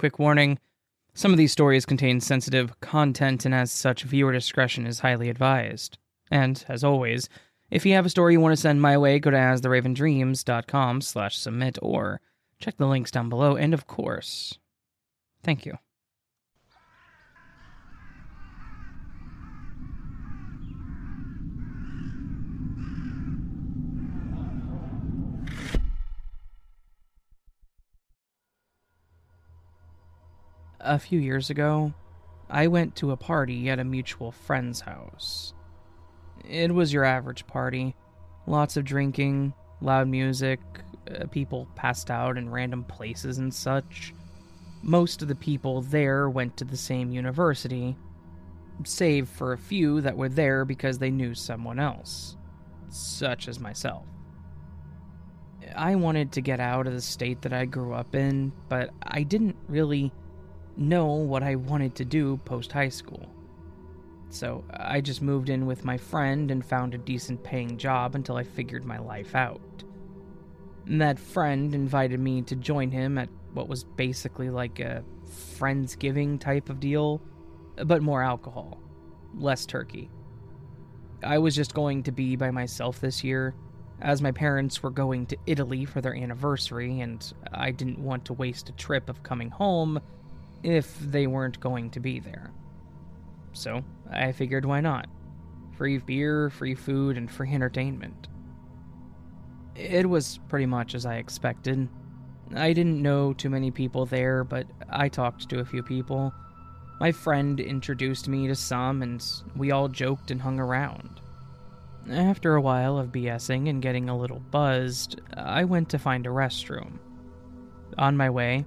Quick warning some of these stories contain sensitive content, and as such, viewer discretion is highly advised. And, as always, if you have a story you want to send my way, go to astheravendreams.com slash submit or check the links down below. And, of course, thank you. A few years ago, I went to a party at a mutual friend's house. It was your average party. Lots of drinking, loud music, uh, people passed out in random places and such. Most of the people there went to the same university, save for a few that were there because they knew someone else, such as myself. I wanted to get out of the state that I grew up in, but I didn't really know what I wanted to do post high school. So I just moved in with my friend and found a decent paying job until I figured my life out. And that friend invited me to join him at what was basically like a Friendsgiving type of deal, but more alcohol, less turkey. I was just going to be by myself this year, as my parents were going to Italy for their anniversary, and I didn't want to waste a trip of coming home if they weren't going to be there. So I figured why not? Free beer, free food, and free entertainment. It was pretty much as I expected. I didn't know too many people there, but I talked to a few people. My friend introduced me to some, and we all joked and hung around. After a while of BSing and getting a little buzzed, I went to find a restroom. On my way,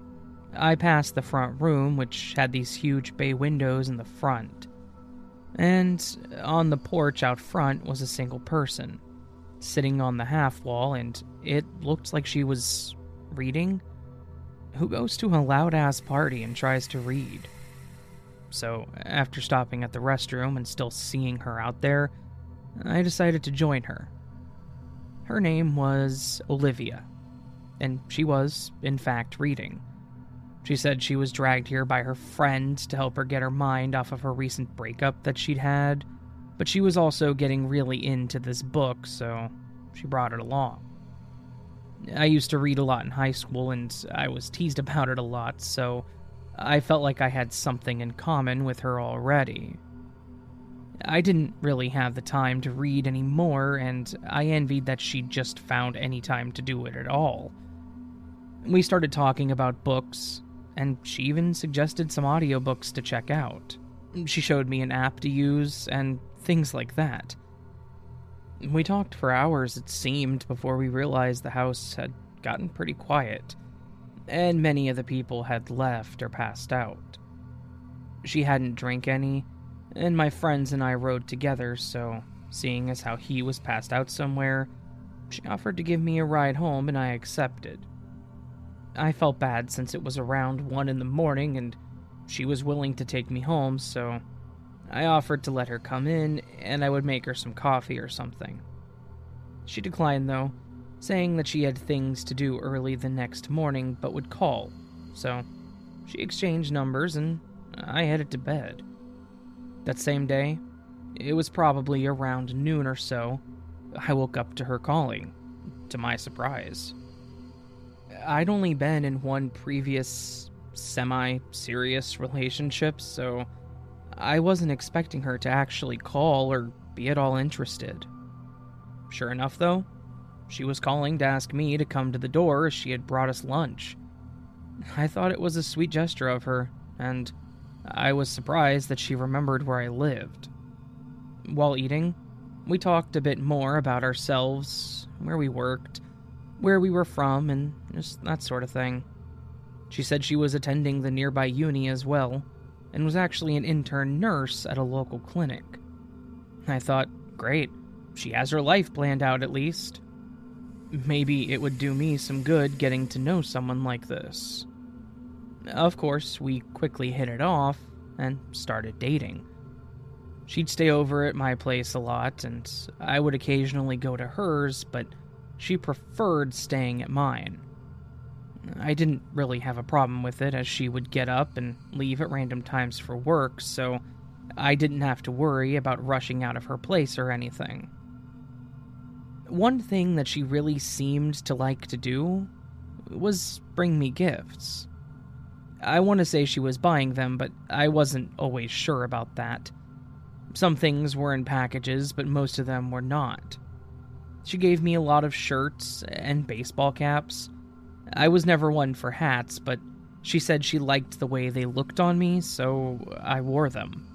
I passed the front room, which had these huge bay windows in the front. And on the porch out front was a single person, sitting on the half wall, and it looked like she was reading. Who goes to a loud ass party and tries to read? So, after stopping at the restroom and still seeing her out there, I decided to join her. Her name was Olivia, and she was, in fact, reading. She said she was dragged here by her friend to help her get her mind off of her recent breakup that she'd had, but she was also getting really into this book, so she brought it along. I used to read a lot in high school and I was teased about it a lot, so I felt like I had something in common with her already. I didn't really have the time to read anymore, and I envied that she just found any time to do it at all. We started talking about books, and she even suggested some audiobooks to check out. She showed me an app to use and things like that. We talked for hours, it seemed, before we realized the house had gotten pretty quiet, and many of the people had left or passed out. She hadn't drank any, and my friends and I rode together, so seeing as how he was passed out somewhere, she offered to give me a ride home and I accepted. I felt bad since it was around 1 in the morning and she was willing to take me home, so I offered to let her come in and I would make her some coffee or something. She declined, though, saying that she had things to do early the next morning but would call, so she exchanged numbers and I headed to bed. That same day, it was probably around noon or so, I woke up to her calling, to my surprise. I'd only been in one previous semi serious relationship, so I wasn't expecting her to actually call or be at all interested. Sure enough, though, she was calling to ask me to come to the door as she had brought us lunch. I thought it was a sweet gesture of her, and I was surprised that she remembered where I lived. While eating, we talked a bit more about ourselves, where we worked, where we were from, and just that sort of thing. She said she was attending the nearby uni as well, and was actually an intern nurse at a local clinic. I thought, great, she has her life planned out at least. Maybe it would do me some good getting to know someone like this. Of course, we quickly hit it off and started dating. She'd stay over at my place a lot, and I would occasionally go to hers, but she preferred staying at mine. I didn't really have a problem with it, as she would get up and leave at random times for work, so I didn't have to worry about rushing out of her place or anything. One thing that she really seemed to like to do was bring me gifts. I want to say she was buying them, but I wasn't always sure about that. Some things were in packages, but most of them were not. She gave me a lot of shirts and baseball caps. I was never one for hats, but she said she liked the way they looked on me, so I wore them.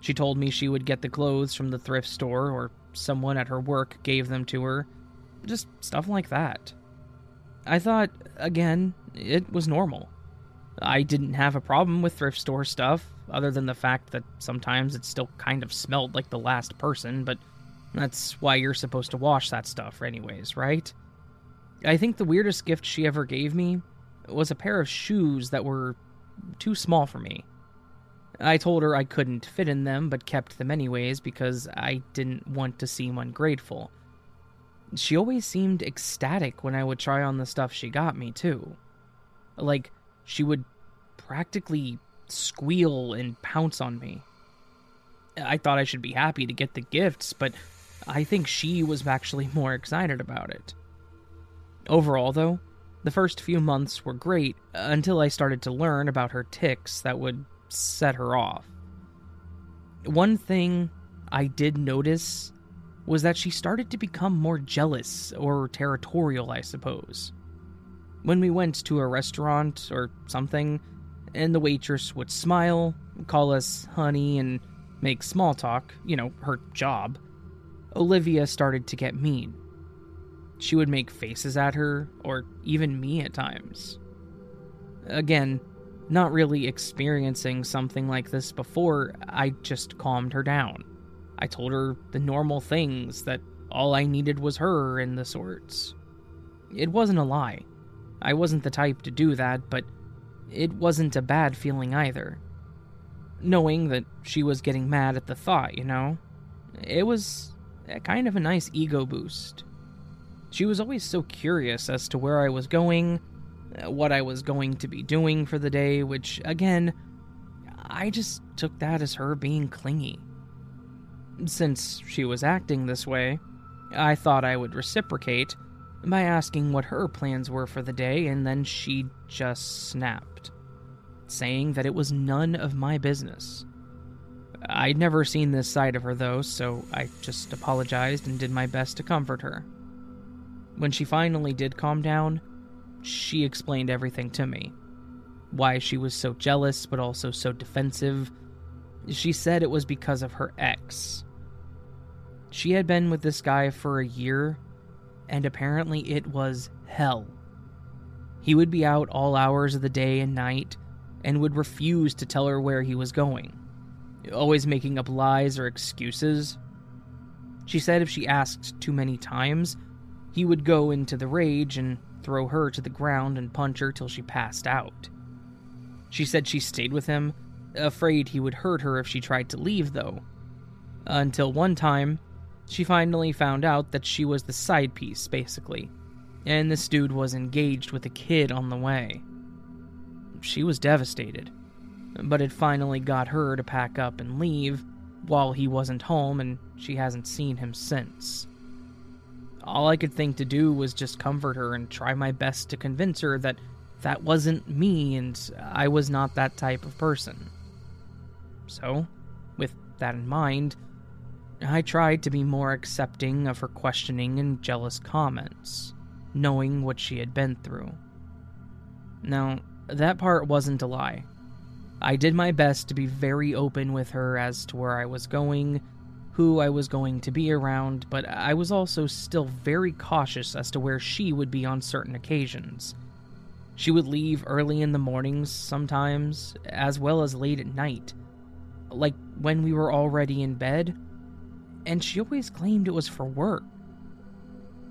She told me she would get the clothes from the thrift store or someone at her work gave them to her. Just stuff like that. I thought, again, it was normal. I didn't have a problem with thrift store stuff, other than the fact that sometimes it still kind of smelled like the last person, but that's why you're supposed to wash that stuff, anyways, right? I think the weirdest gift she ever gave me was a pair of shoes that were too small for me. I told her I couldn't fit in them, but kept them anyways because I didn't want to seem ungrateful. She always seemed ecstatic when I would try on the stuff she got me, too. Like, she would practically squeal and pounce on me. I thought I should be happy to get the gifts, but I think she was actually more excited about it. Overall, though, the first few months were great until I started to learn about her tics that would set her off. One thing I did notice was that she started to become more jealous or territorial, I suppose. When we went to a restaurant or something, and the waitress would smile, call us honey, and make small talk, you know, her job, Olivia started to get mean. She would make faces at her, or even me at times. Again, not really experiencing something like this before, I just calmed her down. I told her the normal things that all I needed was her and the sorts. It wasn't a lie. I wasn't the type to do that, but it wasn't a bad feeling either. Knowing that she was getting mad at the thought, you know? It was kind of a nice ego boost. She was always so curious as to where I was going, uh, what I was going to be doing for the day, which, again, I just took that as her being clingy. Since she was acting this way, I thought I would reciprocate by asking what her plans were for the day, and then she just snapped, saying that it was none of my business. I'd never seen this side of her, though, so I just apologized and did my best to comfort her. When she finally did calm down, she explained everything to me. Why she was so jealous, but also so defensive. She said it was because of her ex. She had been with this guy for a year, and apparently it was hell. He would be out all hours of the day and night, and would refuse to tell her where he was going, always making up lies or excuses. She said if she asked too many times, he would go into the rage and throw her to the ground and punch her till she passed out. She said she stayed with him, afraid he would hurt her if she tried to leave, though. Until one time, she finally found out that she was the side piece, basically, and this dude was engaged with a kid on the way. She was devastated, but it finally got her to pack up and leave while he wasn't home, and she hasn't seen him since. All I could think to do was just comfort her and try my best to convince her that that wasn't me and I was not that type of person. So, with that in mind, I tried to be more accepting of her questioning and jealous comments, knowing what she had been through. Now, that part wasn't a lie. I did my best to be very open with her as to where I was going, who I was going to be around, but I was also still very cautious as to where she would be on certain occasions. She would leave early in the mornings sometimes, as well as late at night, like when we were already in bed and she always claimed it was for work.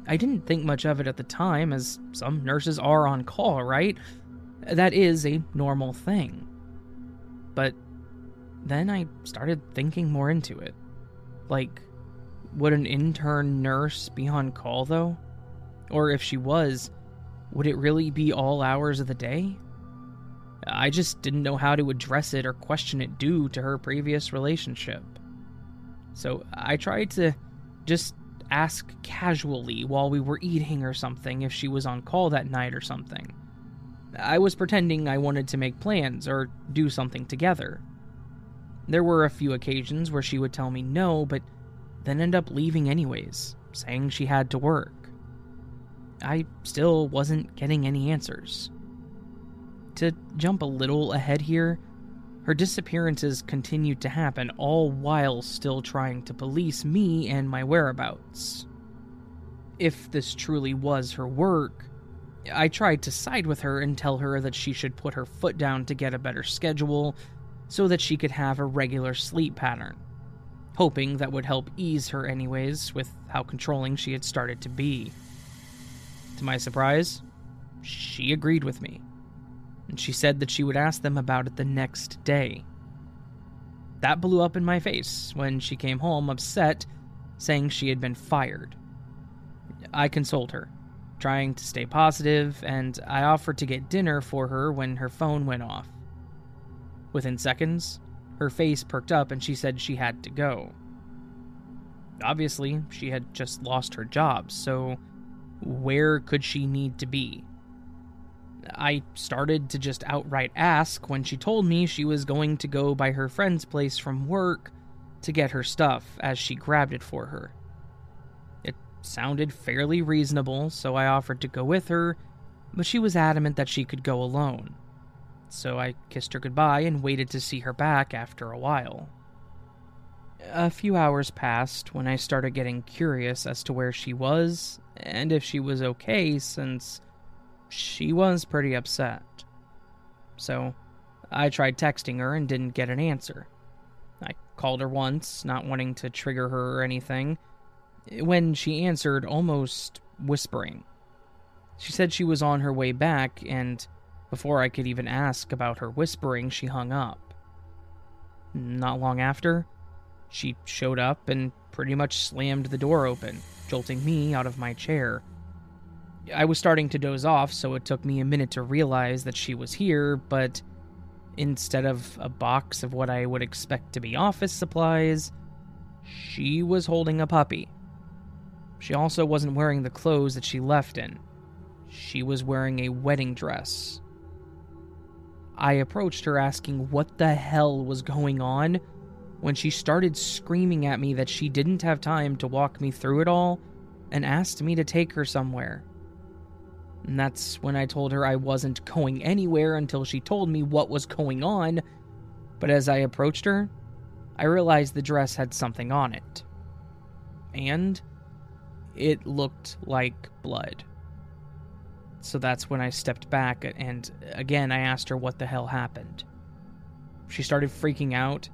I didn't think much of it at the time, as some nurses are on call, right? That is a normal thing. But then I started thinking more into it. Like, would an intern nurse be on call, though? Or if she was, would it really be all hours of the day? I just didn't know how to address it or question it due to her previous relationship. So I tried to just ask casually while we were eating or something if she was on call that night or something. I was pretending I wanted to make plans or do something together. There were a few occasions where she would tell me no, but then end up leaving anyways, saying she had to work. I still wasn't getting any answers. To jump a little ahead here, her disappearances continued to happen, all while still trying to police me and my whereabouts. If this truly was her work, I tried to side with her and tell her that she should put her foot down to get a better schedule so that she could have a regular sleep pattern, hoping that would help ease her, anyways, with how controlling she had started to be. To my surprise, she agreed with me and she said that she would ask them about it the next day. That blew up in my face when she came home upset, saying she had been fired. I consoled her, trying to stay positive, and I offered to get dinner for her when her phone went off. Within seconds, her face perked up and she said she had to go. Obviously, she had just lost her job, so where could she need to be? I started to just outright ask when she told me she was going to go by her friend's place from work to get her stuff as she grabbed it for her. Sounded fairly reasonable, so I offered to go with her, but she was adamant that she could go alone. So I kissed her goodbye and waited to see her back after a while. A few hours passed when I started getting curious as to where she was and if she was okay since she was pretty upset. So, I tried texting her and didn't get an answer. I called her once, not wanting to trigger her or anything, when she answered almost whispering. She said she was on her way back, and before I could even ask about her whispering, she hung up. Not long after, she showed up and pretty much slammed the door open, jolting me out of my chair. I was starting to doze off, so it took me a minute to realize that she was here, but instead of a box of what I would expect to be office supplies, she was holding a puppy. She also wasn't wearing the clothes that she left in. She was wearing a wedding dress. I approached her asking what the hell was going on when she started screaming at me that she didn't have time to walk me through it all and asked me to take her somewhere. And that's when I told her I wasn't going anywhere until she told me what was going on. But as I approached her, I realized the dress had something on it. And it looked like blood. So that's when I stepped back, and again I asked her what the hell happened. She started freaking out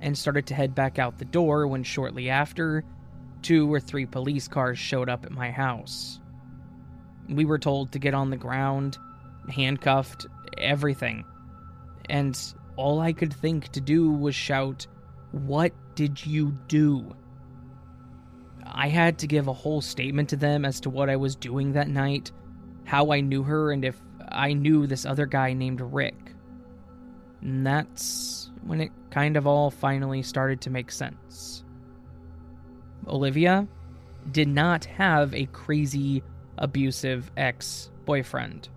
and started to head back out the door when shortly after, two or three police cars showed up at my house. We were told to get on the ground, handcuffed, everything. And all I could think to do was shout, What did you do? I had to give a whole statement to them as to what I was doing that night, how I knew her, and if I knew this other guy named Rick. And that's when it kind of all finally started to make sense. Olivia did not have a crazy abusive ex boyfriend.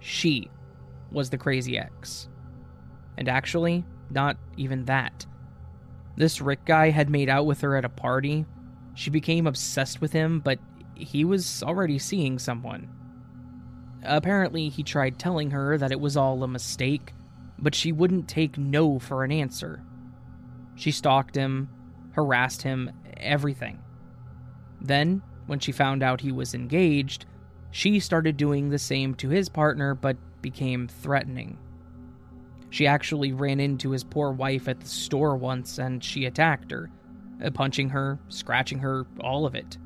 She was the crazy ex. And actually, not even that. This Rick guy had made out with her at a party. She became obsessed with him, but he was already seeing someone. Apparently, he tried telling her that it was all a mistake, but she wouldn't take no for an answer. She stalked him, harassed him, everything. Then when she found out he was engaged, she started doing the same to his partner but became threatening. She actually ran into his poor wife at the store once and she attacked her, Uh, punching her, scratching her, all of it.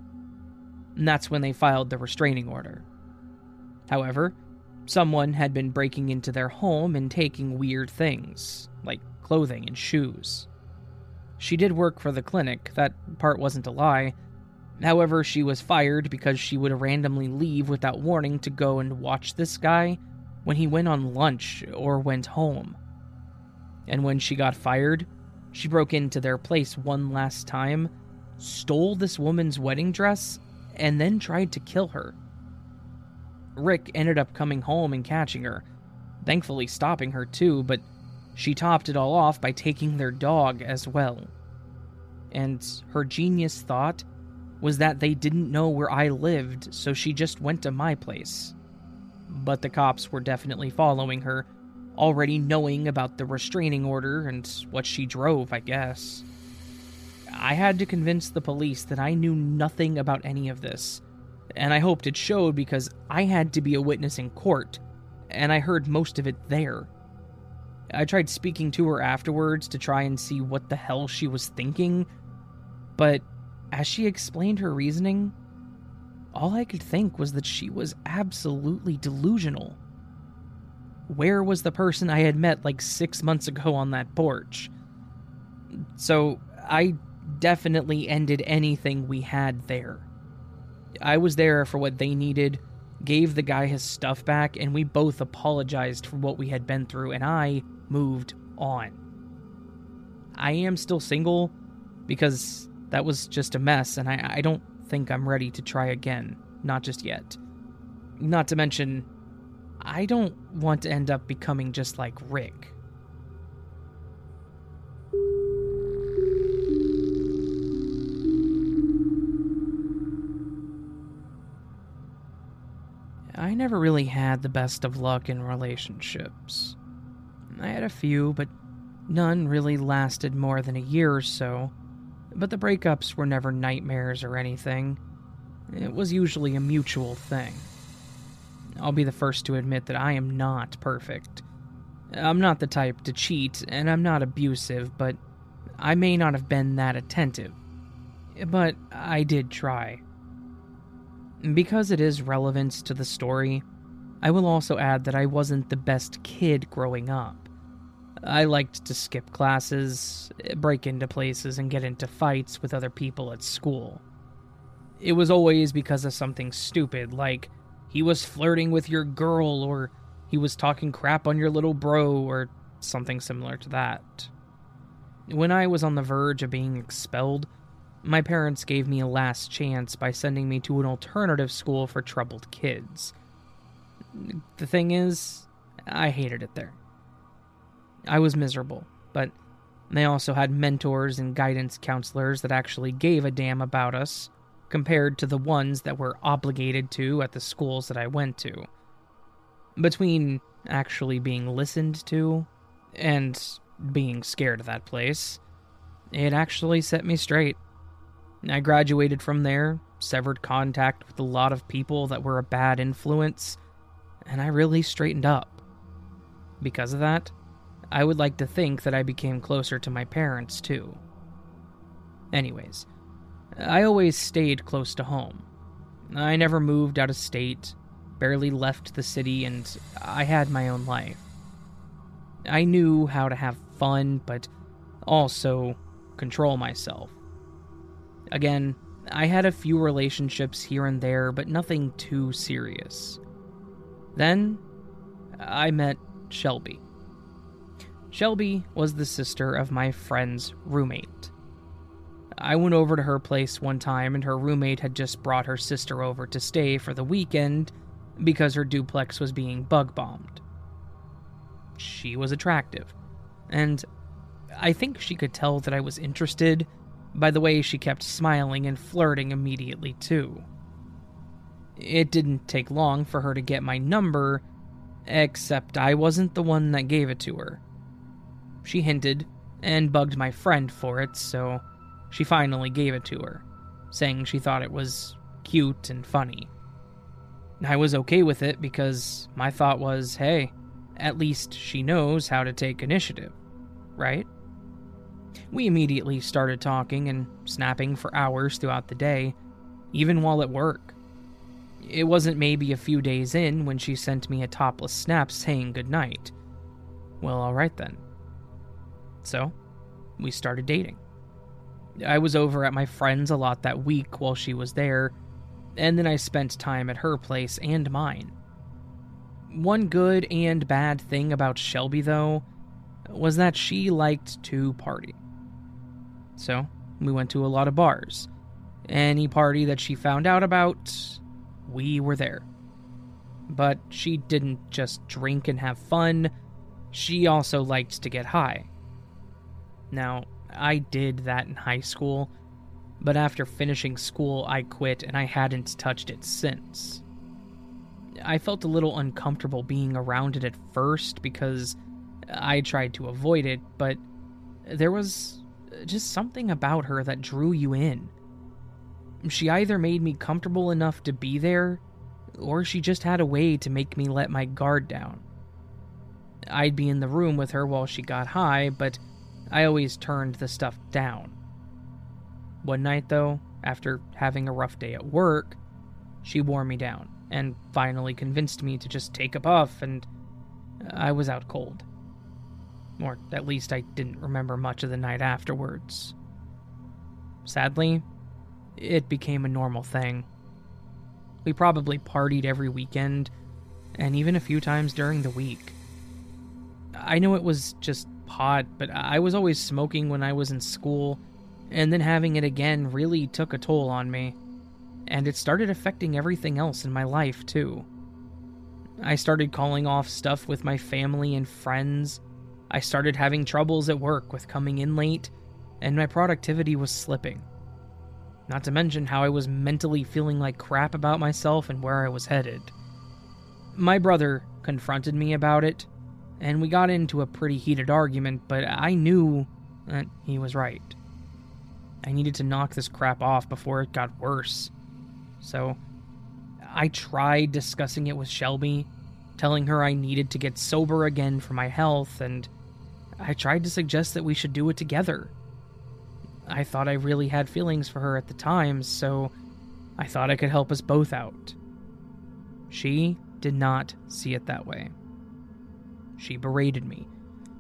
And that's when they filed the restraining order. However, someone had been breaking into their home and taking weird things, like clothing and shoes. She did work for the clinic, that part wasn't a lie, However, she was fired because she would randomly leave without warning to go and watch this guy when he went on lunch or went home. And when she got fired, she broke into their place one last time, stole this woman's wedding dress, and then tried to kill her. Rick ended up coming home and catching her, thankfully stopping her too, but she topped it all off by taking their dog as well. And her genius thought was that they didn't know where I lived, so she just went to my place. But the cops were definitely following her, already knowing about the restraining order and what she drove, I guess. I had to convince the police that I knew nothing about any of this, and I hoped it showed because I had to be a witness in court, and I heard most of it there. I tried speaking to her afterwards to try and see what the hell she was thinking, but as she explained her reasoning, all I could think was that she was absolutely delusional. Where was the person I had met like six months ago on that porch? So I definitely ended anything we had there. I was there for what they needed, gave the guy his stuff back, and we both apologized for what we had been through, and I moved on. I am still single because that was just a mess, and I, I don't think I'm ready to try again. Not just yet. Not to mention, I don't want to end up becoming just like Rick. I never really had the best of luck in relationships. I had a few, but none really lasted more than a year or so. But the breakups were never nightmares or anything. It was usually a mutual thing. I'll be the first to admit that I am not perfect. I'm not the type to cheat, and I'm not abusive, but I may not have been that attentive. But I did try. Because it is relevant to the story, I will also add that I wasn't the best kid growing up. I liked to skip classes, break into places, and get into fights with other people at school. It was always because of something stupid, like he was flirting with your girl, or he was talking crap on your little bro, or something similar to that. When I was on the verge of being expelled, my parents gave me a last chance by sending me to an alternative school for troubled kids. The thing is, I hated it there. I was miserable, but they also had mentors and guidance counselors that actually gave a damn about us, compared to the ones that were obligated to at the schools that I went to. Between actually being listened to and being scared of that place, it actually set me straight. I graduated from there, severed contact with a lot of people that were a bad influence, and I really straightened up. Because of that, I would like to think that I became closer to my parents too. Anyways, I always stayed close to home. I never moved out of state, barely left the city, and I had my own life. I knew how to have fun, but also control myself. Again, I had a few relationships here and there, but nothing too serious. Then, I met Shelby. Shelby was the sister of my friend's roommate. I went over to her place one time, and her roommate had just brought her sister over to stay for the weekend because her duplex was being bug bombed. She was attractive, and I think she could tell that I was interested by the way she kept smiling and flirting immediately, too. It didn't take long for her to get my number, except I wasn't the one that gave it to her. She hinted and bugged my friend for it, so she finally gave it to her, saying she thought it was cute and funny. I was okay with it because my thought was hey, at least she knows how to take initiative, right? We immediately started talking and snapping for hours throughout the day, even while at work. It wasn't maybe a few days in when she sent me a topless snap saying goodnight. Well, alright then. So, we started dating. I was over at my friend's a lot that week while she was there, and then I spent time at her place and mine. One good and bad thing about Shelby, though, was that she liked to party. So, we went to a lot of bars. Any party that she found out about, we were there. But she didn't just drink and have fun, she also liked to get high. Now, I did that in high school, but after finishing school, I quit and I hadn't touched it since. I felt a little uncomfortable being around it at first because I tried to avoid it, but there was just something about her that drew you in. She either made me comfortable enough to be there, or she just had a way to make me let my guard down. I'd be in the room with her while she got high, but I always turned the stuff down. One night, though, after having a rough day at work, she wore me down and finally convinced me to just take a puff, and I was out cold. Or at least I didn't remember much of the night afterwards. Sadly, it became a normal thing. We probably partied every weekend, and even a few times during the week. I know it was just pot, but I was always smoking when I was in school, and then having it again really took a toll on me. And it started affecting everything else in my life, too. I started calling off stuff with my family and friends. I started having troubles at work with coming in late, and my productivity was slipping. Not to mention how I was mentally feeling like crap about myself and where I was headed. My brother confronted me about it, and we got into a pretty heated argument, but I knew that he was right. I needed to knock this crap off before it got worse. So, I tried discussing it with Shelby, telling her I needed to get sober again for my health, and I tried to suggest that we should do it together. I thought I really had feelings for her at the time, so I thought I could help us both out. She did not see it that way. She berated me.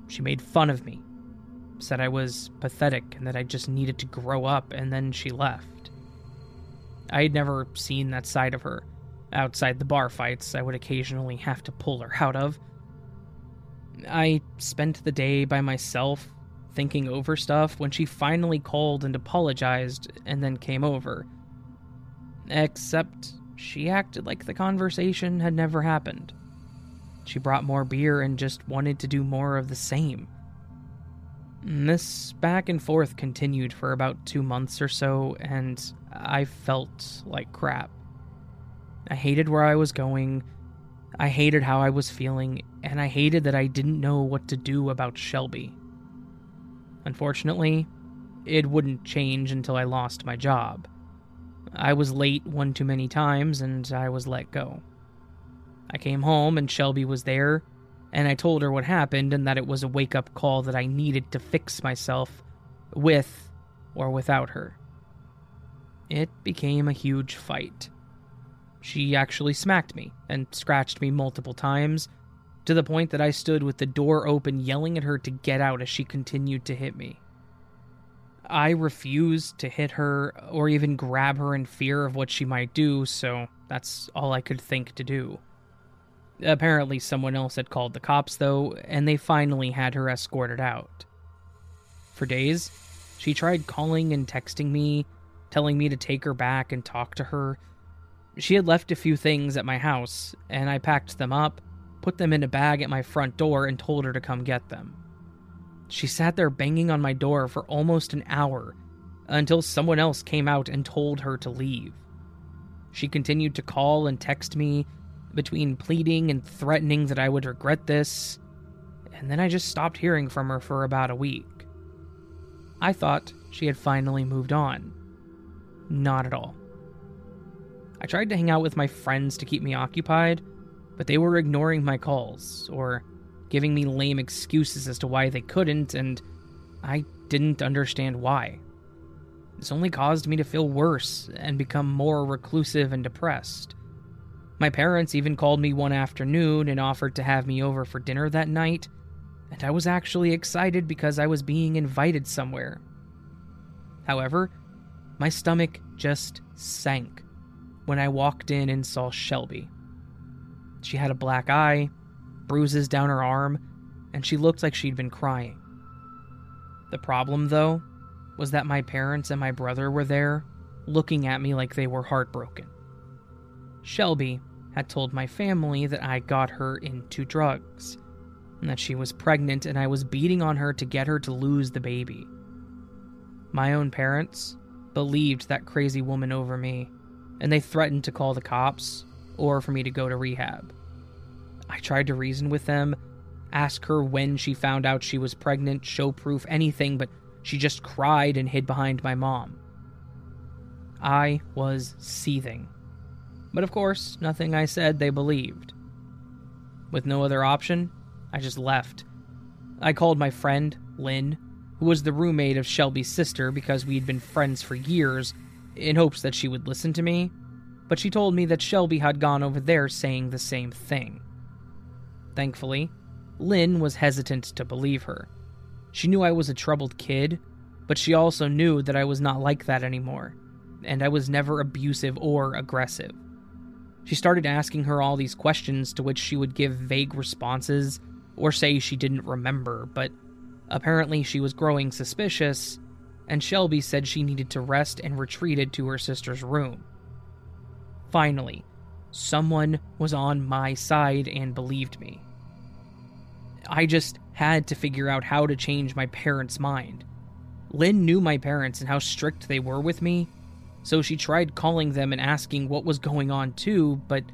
She made fun of me. Said I was pathetic and that I just needed to grow up, and then she left. I had never seen that side of her. Outside the bar fights, I would occasionally have to pull her out of. I spent the day by myself, thinking over stuff, when she finally called and apologized and then came over. Except she acted like the conversation had never happened. She brought more beer and just wanted to do more of the same. This back and forth continued for about two months or so, and I felt like crap. I hated where I was going, I hated how I was feeling, and I hated that I didn't know what to do about Shelby. Unfortunately, it wouldn't change until I lost my job. I was late one too many times, and I was let go. I came home and Shelby was there, and I told her what happened and that it was a wake up call that I needed to fix myself with or without her. It became a huge fight. She actually smacked me and scratched me multiple times, to the point that I stood with the door open yelling at her to get out as she continued to hit me. I refused to hit her or even grab her in fear of what she might do, so that's all I could think to do. Apparently, someone else had called the cops, though, and they finally had her escorted out. For days, she tried calling and texting me, telling me to take her back and talk to her. She had left a few things at my house, and I packed them up, put them in a bag at my front door, and told her to come get them. She sat there banging on my door for almost an hour until someone else came out and told her to leave. She continued to call and text me, between pleading and threatening that I would regret this, and then I just stopped hearing from her for about a week. I thought she had finally moved on. Not at all. I tried to hang out with my friends to keep me occupied, but they were ignoring my calls or giving me lame excuses as to why they couldn't, and I didn't understand why. This only caused me to feel worse and become more reclusive and depressed. My parents even called me one afternoon and offered to have me over for dinner that night, and I was actually excited because I was being invited somewhere. However, my stomach just sank when I walked in and saw Shelby. She had a black eye, bruises down her arm, and she looked like she'd been crying. The problem, though, was that my parents and my brother were there, looking at me like they were heartbroken. Shelby had told my family that I got her into drugs, and that she was pregnant and I was beating on her to get her to lose the baby. My own parents believed that crazy woman over me, and they threatened to call the cops or for me to go to rehab. I tried to reason with them, ask her when she found out she was pregnant, show proof, anything, but she just cried and hid behind my mom. I was seething. But of course, nothing I said they believed. With no other option, I just left. I called my friend, Lynn, who was the roommate of Shelby's sister because we'd been friends for years, in hopes that she would listen to me, but she told me that Shelby had gone over there saying the same thing. Thankfully, Lynn was hesitant to believe her. She knew I was a troubled kid, but she also knew that I was not like that anymore, and I was never abusive or aggressive. She started asking her all these questions to which she would give vague responses or say she didn't remember, but Apparently, she was growing suspicious, and Shelby said she needed to rest and retreated to her sister's room. Finally, someone was on my side and believed me. I just had to figure out how to change my parents' mind. Lynn knew my parents and how strict they were with me, so she tried calling them and asking what was going on too, but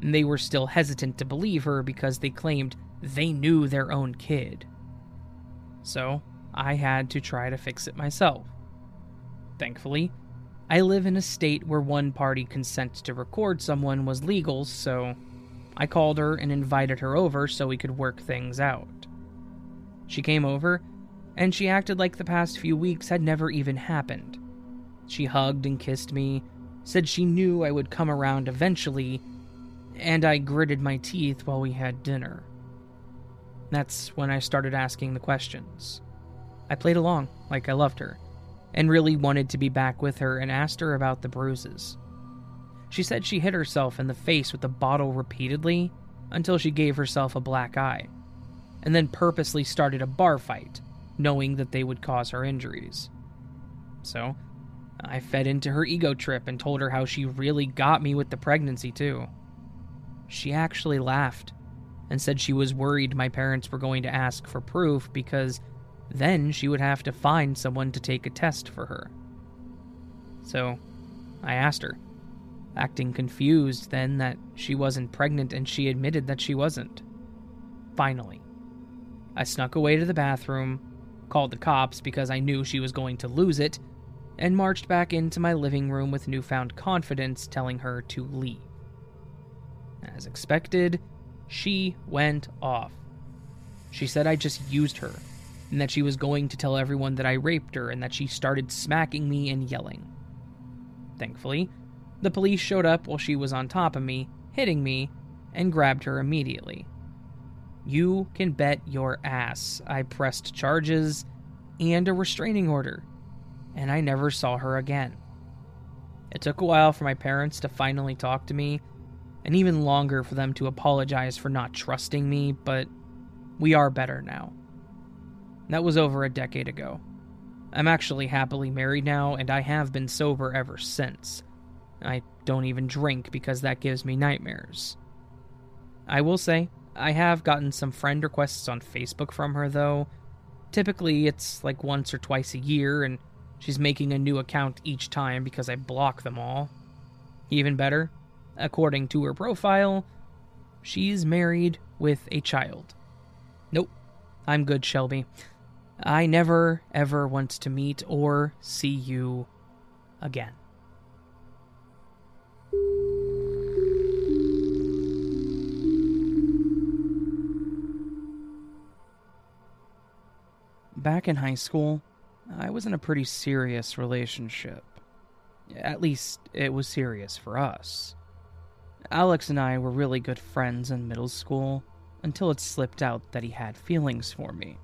they were still hesitant to believe her because they claimed they knew their own kid so I had to try to fix it myself. Thankfully, I live in a state where one party consent to record someone was legal, so I called her and invited her over so we could work things out. She came over, and she acted like the past few weeks had never even happened. She hugged and kissed me, said she knew I would come around eventually, and I gritted my teeth while we had dinner. That's when I started asking the questions. I played along, like I loved her, and really wanted to be back with her and asked her about the bruises. She said she hit herself in the face with a bottle repeatedly until she gave herself a black eye, and then purposely started a bar fight, knowing that they would cause her injuries. So, I fed into her ego trip and told her how she really got me with the pregnancy, too. She actually laughed and said she was worried my parents were going to ask for proof because then she would have to find someone to take a test for her. So I asked her, acting confused then that she wasn't pregnant and she admitted that she wasn't. Finally, I snuck away to the bathroom, called the cops because I knew she was going to lose it, and marched back into my living room with newfound confidence, telling her to leave. As expected, she went off. She said I just used her, and that she was going to tell everyone that I raped her, and that she started smacking me and yelling. Thankfully, the police showed up while she was on top of me, hitting me, and grabbed her immediately. You can bet your ass I pressed charges and a restraining order, and I never saw her again. It took a while for my parents to finally talk to me and even longer for them to apologize for not trusting me, but we are better now. That was over a decade ago. I'm actually happily married now, and I have been sober ever since. I don't even drink because that gives me nightmares. I will say, I have gotten some friend requests on Facebook from her, though. Typically, it's like once or twice a year, and she's making a new account each time because I block them all. Even better, according to her profile, she's married with a child. Nope, I'm good, Shelby. I never, ever want to meet or see you again. Back in high school, I was in a pretty serious relationship. At least, it was serious for us. Alex and I were really good friends in middle school until it slipped out that he had feelings for me.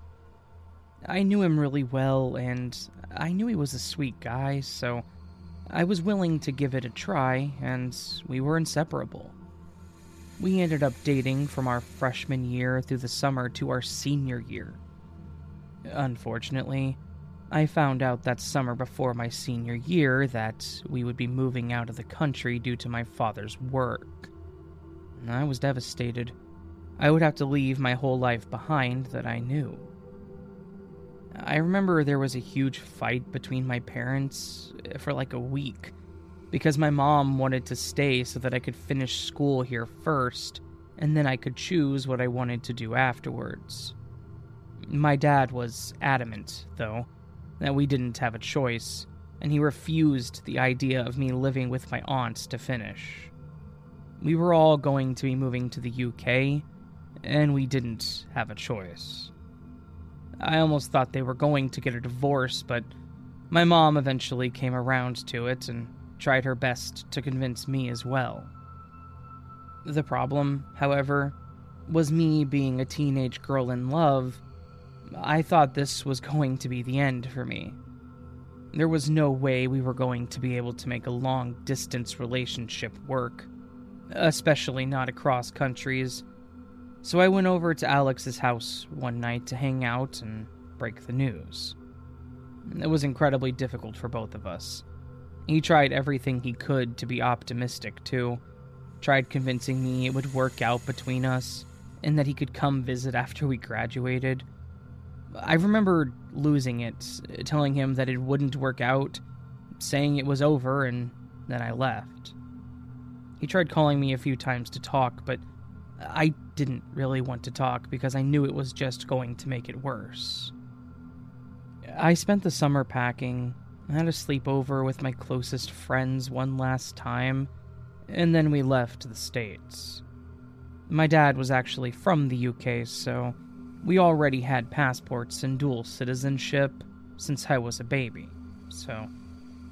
I knew him really well, and I knew he was a sweet guy, so I was willing to give it a try, and we were inseparable. We ended up dating from our freshman year through the summer to our senior year. Unfortunately, I found out that summer before my senior year that we would be moving out of the country due to my father's work. I was devastated. I would have to leave my whole life behind that I knew. I remember there was a huge fight between my parents eh, for like a week because my mom wanted to stay so that I could finish school here first and then I could choose what I wanted to do afterwards. My dad was adamant, though, that we didn't have a choice, and he refused the idea of me living with my aunt to finish. We were all going to be moving to the UK, and we didn't have a choice. I almost thought they were going to get a divorce, but my mom eventually came around to it and tried her best to convince me as well. The problem, however, was me being a teenage girl in love. I thought this was going to be the end for me. There was no way we were going to be able to make a long distance relationship work, especially not across countries so I went over to Alex's house one night to hang out and break the news. It was incredibly difficult for both of us. He tried everything he could to be optimistic, too. Tried convincing me it would work out between us, and that he could come visit after we graduated. I remember losing it, telling him that it wouldn't work out, saying it was over, and then I left. He tried calling me a few times to talk, but I didn't really want to talk because I knew it was just going to make it worse. I spent the summer packing, had a sleepover with my closest friends one last time, and then we left the States. My dad was actually from the UK, so we already had passports and dual citizenship since I was a baby, so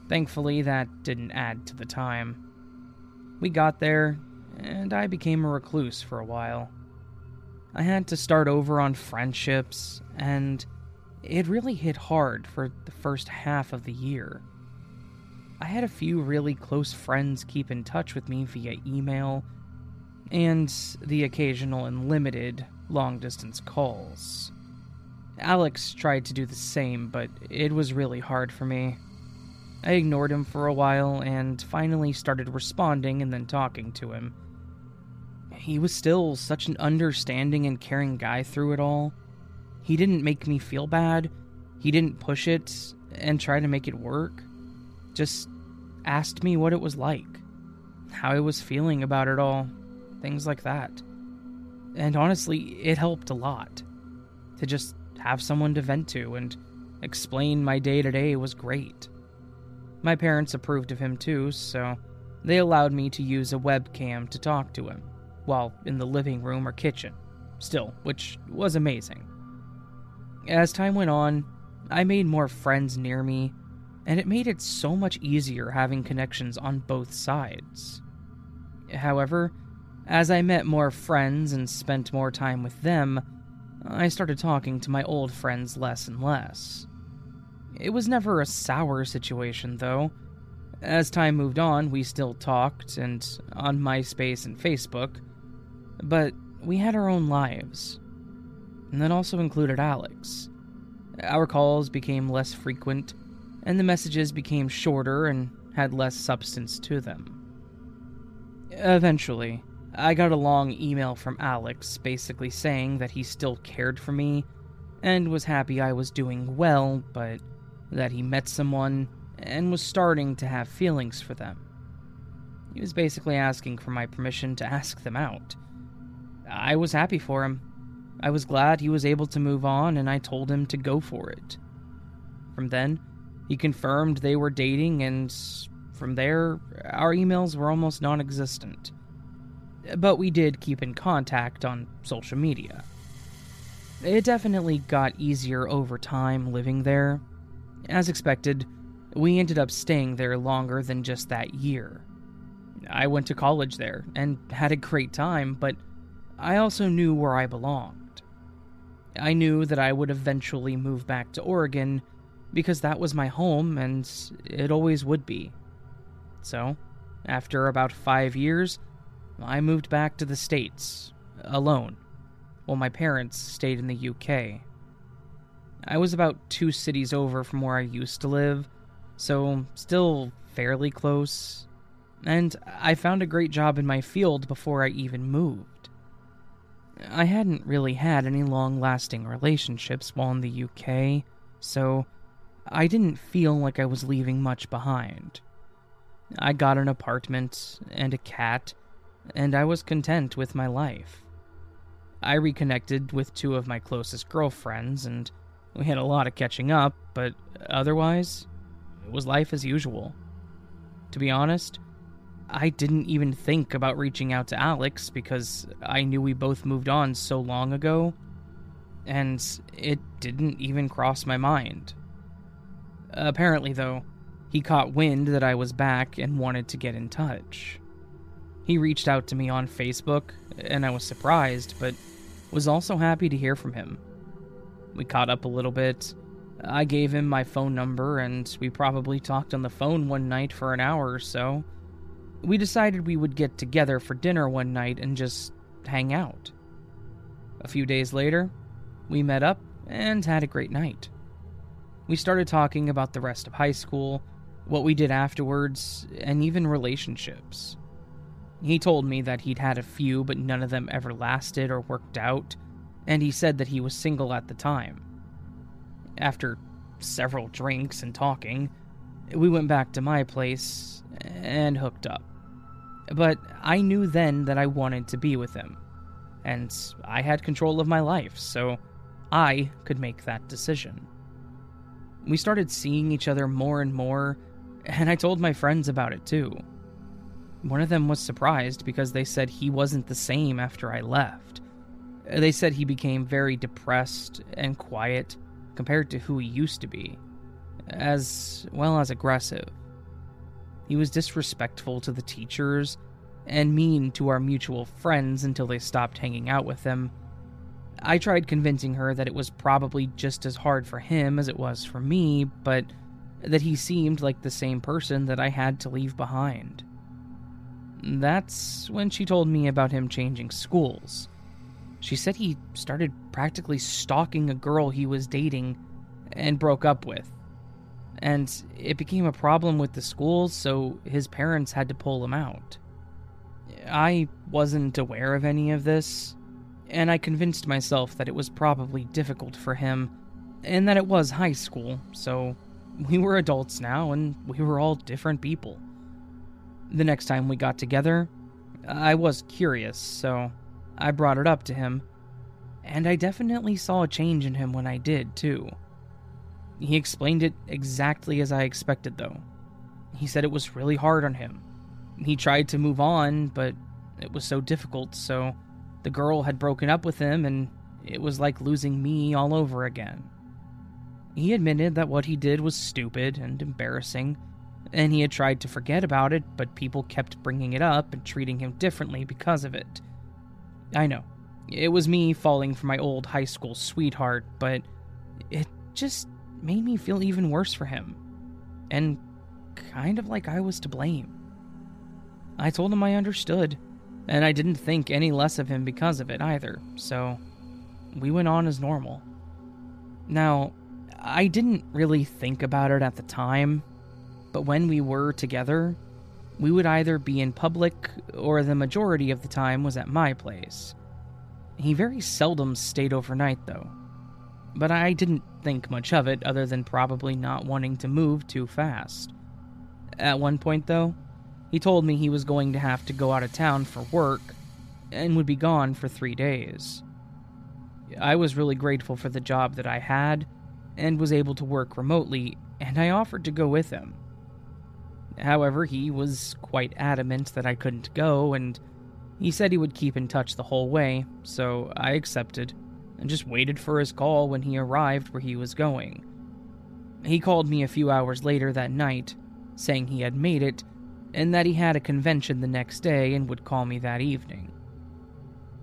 thankfully that didn't add to the time. We got there, and I became a recluse for a while. I had to start over on friendships, and it really hit hard for the first half of the year. I had a few really close friends keep in touch with me via email and the occasional and limited long distance calls. Alex tried to do the same, but it was really hard for me. I ignored him for a while and finally started responding and then talking to him. He was still such an understanding and caring guy through it all. He didn't make me feel bad, he didn't push it and try to make it work. Just asked me what it was like, how I was feeling about it all, things like that. And honestly, it helped a lot. To just have someone to vent to and explain my day to day was great. My parents approved of him too, so they allowed me to use a webcam to talk to him while in the living room or kitchen, still, which was amazing. As time went on, I made more friends near me, and it made it so much easier having connections on both sides. However, as I met more friends and spent more time with them, I started talking to my old friends less and less. It was never a sour situation, though. As time moved on, we still talked, and on MySpace and Facebook, but we had our own lives. And that also included Alex. Our calls became less frequent, and the messages became shorter and had less substance to them. Eventually, I got a long email from Alex basically saying that he still cared for me and was happy I was doing well, but that he met someone and was starting to have feelings for them. He was basically asking for my permission to ask them out. I was happy for him. I was glad he was able to move on, and I told him to go for it. From then, he confirmed they were dating, and from there, our emails were almost non existent. But we did keep in contact on social media. It definitely got easier over time living there, as expected, we ended up staying there longer than just that year. I went to college there and had a great time, but I also knew where I belonged. I knew that I would eventually move back to Oregon because that was my home and it always would be. So, after about five years, I moved back to the States, alone, while my parents stayed in the UK. I was about two cities over from where I used to live, so still fairly close, and I found a great job in my field before I even moved. I hadn't really had any long lasting relationships while in the UK, so I didn't feel like I was leaving much behind. I got an apartment and a cat, and I was content with my life. I reconnected with two of my closest girlfriends, and we had a lot of catching up, but otherwise, it was life as usual. To be honest, I didn't even think about reaching out to Alex because I knew we both moved on so long ago, and it didn't even cross my mind. Apparently, though, he caught wind that I was back and wanted to get in touch. He reached out to me on Facebook, and I was surprised, but was also happy to hear from him. We caught up a little bit. I gave him my phone number, and we probably talked on the phone one night for an hour or so. We decided we would get together for dinner one night and just hang out. A few days later, we met up and had a great night. We started talking about the rest of high school, what we did afterwards, and even relationships. He told me that he'd had a few, but none of them ever lasted or worked out, and he said that he was single at the time. After several drinks and talking, we went back to my place and hooked up. But I knew then that I wanted to be with him, and I had control of my life, so I could make that decision. We started seeing each other more and more, and I told my friends about it too. One of them was surprised because they said he wasn't the same after I left. Uh, they said he became very depressed and quiet compared to who he used to be, as well as aggressive. He was disrespectful to the teachers and mean to our mutual friends until they stopped hanging out with him I tried convincing her that it was probably just as hard for him as it was for me, but that he seemed like the same person that I had to leave behind. That's when she told me about him changing schools. She said he started practically stalking a girl he was dating and broke up with. And it became a problem with the schools, so his parents had to pull him out. I wasn't aware of any of this, and I convinced myself that it was probably difficult for him, and that it was high school, so we were adults now and we were all different people. The next time we got together, I was curious, so I brought it up to him, and I definitely saw a change in him when I did, too. He explained it exactly as I expected, though. He said it was really hard on him. He tried to move on, but it was so difficult, so the girl had broken up with him, and it was like losing me all over again. He admitted that what he did was stupid and embarrassing, and he had tried to forget about it, but people kept bringing it up and treating him differently because of it. I know, it was me falling for my old high school sweetheart, but it just made me feel even worse for him, and kind of like I was to blame. I told him I understood and I didn't think any less of him because of it either, so we went on as normal. Now, I didn't really think about it at the time, but when we were together, we would either be in public or the majority of the time was at my place. He very seldom stayed overnight, though, but I didn't think much of it other than probably not wanting to move too fast. At one point, though, he told me he was going to have to go out of town for work and would be gone for three days. I was really grateful for the job that I had and was able to work remotely, and I offered to go with him. However, he was quite adamant that I couldn't go, and he said he would keep in touch the whole way, so I accepted and just waited for his call when he arrived where he was going. He called me a few hours later that night, saying he had made it and that he had a convention the next day and would call me that evening.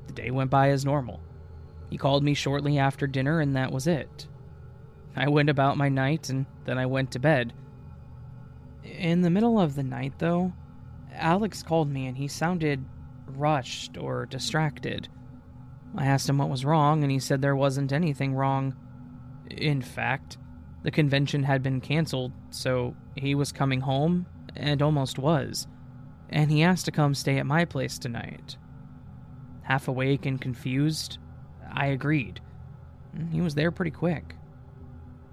The day went by as normal. He called me shortly after dinner, and that was it. I went about my night, and then I went to bed. In the middle of the night, though, Alex called me and he sounded rushed or distracted. I asked him what was wrong, and he said there wasn't anything wrong. In fact, the convention had been canceled, so he was coming home, and almost was, and he asked to come stay at my place tonight. Half awake and confused, I agreed. He was there pretty quick.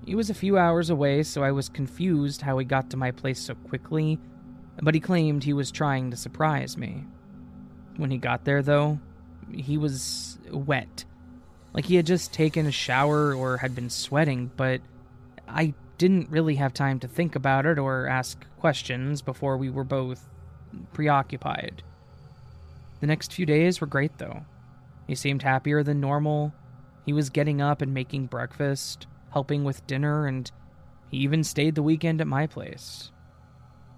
He was a few hours away, so I was confused how he got to my place so quickly, but he claimed he was trying to surprise me. When he got there, though, he was wet. Like he had just taken a shower or had been sweating, but I didn't really have time to think about it or ask questions before we were both preoccupied. The next few days were great, though. He seemed happier than normal. He was getting up and making breakfast, helping with dinner, and he even stayed the weekend at my place.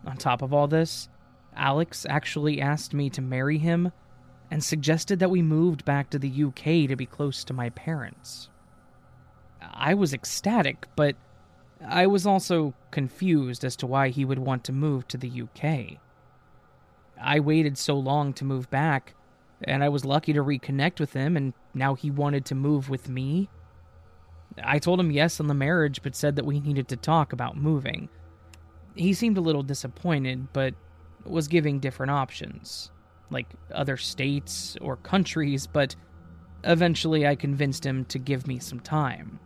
On top of all this, Alex actually asked me to marry him and suggested that we moved back to the UK to be close to my parents. I was ecstatic, but I was also confused as to why he would want to move to the UK. I waited so long to move back, and I was lucky to reconnect with him, and now he wanted to move with me. I told him yes on the marriage, but said that we needed to talk about moving. He seemed a little disappointed, but was giving different options, like other states or countries, but eventually I convinced him to give me some time.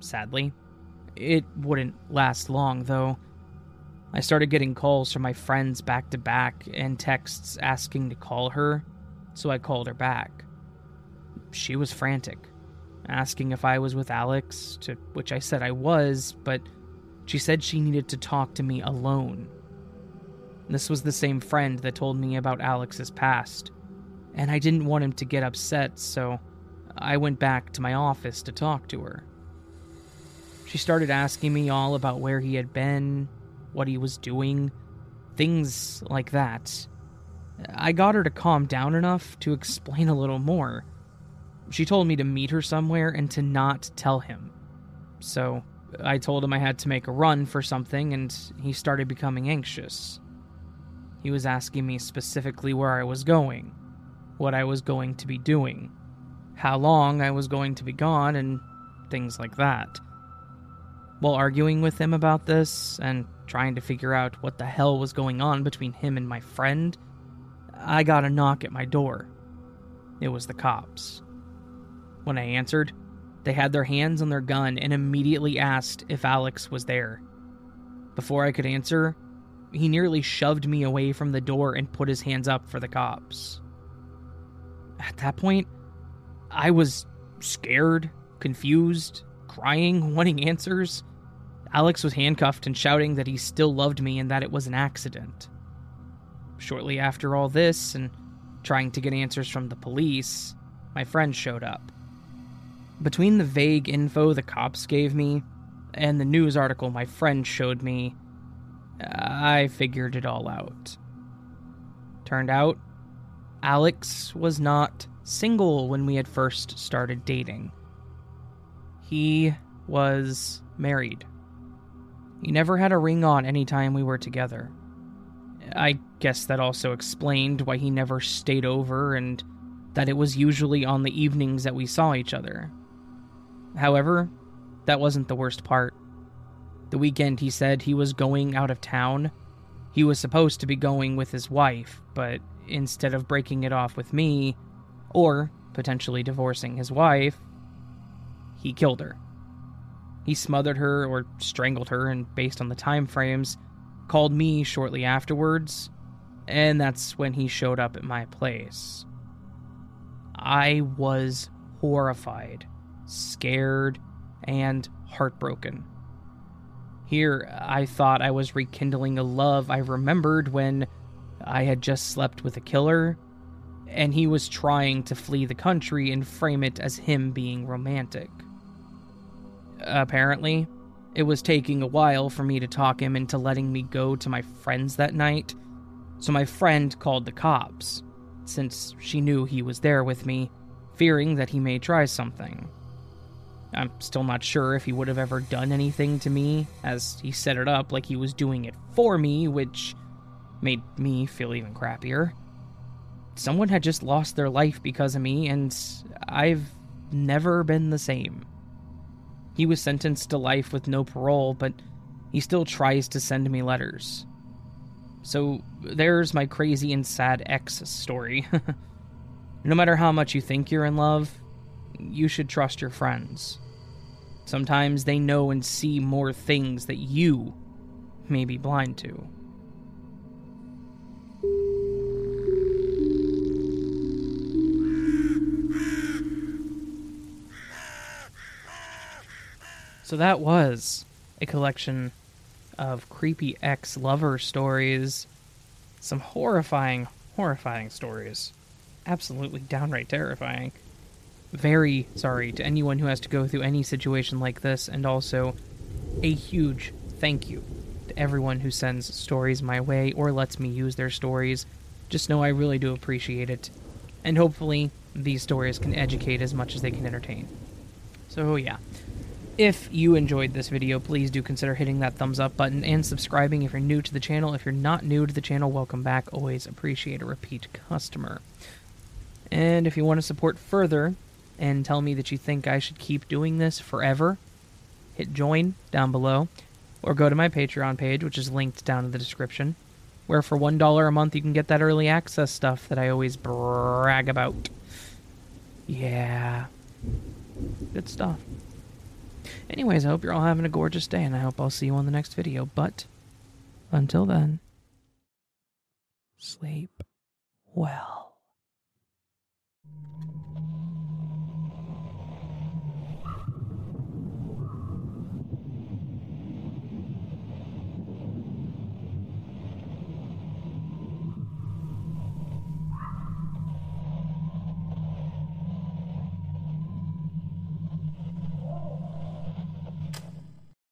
Sadly, it wouldn't last long, though. I started getting calls from my friends back to back and texts asking to call her, so I called her back. She was frantic, asking if I was with Alex, to which I said I was, but she said she needed to talk to me alone. This was the same friend that told me about Alex's past, and I didn't want him to get upset, so I went back to my office to talk to her. She started asking me all about where he had been, what he was doing, things like that. I got her to calm down enough to explain a little more. She told me to meet her somewhere and to not tell him. So I told him I had to make a run for something, and he started becoming anxious. He was asking me specifically where I was going, what I was going to be doing, how long I was going to be gone, and things like that. While arguing with him about this and trying to figure out what the hell was going on between him and my friend, I got a knock at my door. It was the cops. When I answered, they had their hands on their gun and immediately asked if Alex was there. Before I could answer, he nearly shoved me away from the door and put his hands up for the cops. At that point, I was scared, confused, crying, wanting answers. Alex was handcuffed and shouting that he still loved me and that it was an accident. Shortly after all this, and trying to get answers from the police, my friend showed up. Between the vague info the cops gave me and the news article my friend showed me, uh, I figured it all out. Turned out, Alex was not single when we had first started dating. He was married. He never had a ring on any time we were together. I guess that also explained why he never stayed over and that it was usually on the evenings that we saw each other. However, that wasn't the worst part. The weekend he said he was going out of town. He was supposed to be going with his wife, but instead of breaking it off with me, or potentially divorcing his wife, he killed her. He smothered her or strangled her, and based on the time frames, called me shortly afterwards, and that's when he showed up at my place. I was horrified scared, and heartbroken. Here, I thought I was rekindling a love I remembered when I had just slept with a killer, and he was trying to flee the country and frame it as him being romantic. Apparently, it was taking a while for me to talk him into letting me go to my friends that night, so my friend called the cops, since she knew he was there with me fearing that he may try something. I'm still not sure if he would have ever done anything to me, as he set it up like he was doing it for me, which made me feel even crappier. Someone had just lost their life because of me, and I've never been the same. He was sentenced to life with no parole, but he still tries to send me letters. So there's my crazy and sad ex story. no matter how much you think you're in love, you should trust your friends. Sometimes they know and see more things that you may be blind to. So that was a collection of creepy ex lover stories. Some horrifying, horrifying stories. Absolutely downright terrifying. Very sorry to anyone who has to go through any situation like this, and also a huge thank you to everyone who sends stories my way or lets me use their stories. Just know I really do appreciate it. And hopefully, these stories can educate as much as they can entertain. So, yeah. If you enjoyed this video, please do consider hitting that thumbs up button and subscribing if you're new to the channel. If you're not new to the channel, welcome back. Always appreciate a repeat customer. And if you want to support further and tell me that you think I should keep doing this forever, hit join down below or go to my Patreon page, which is linked down in the description, where for $1 a month you can get that early access stuff that I always brag about. Yeah. Good stuff. Anyways, I hope you're all having a gorgeous day, and I hope I'll see you on the next video. But until then, sleep well.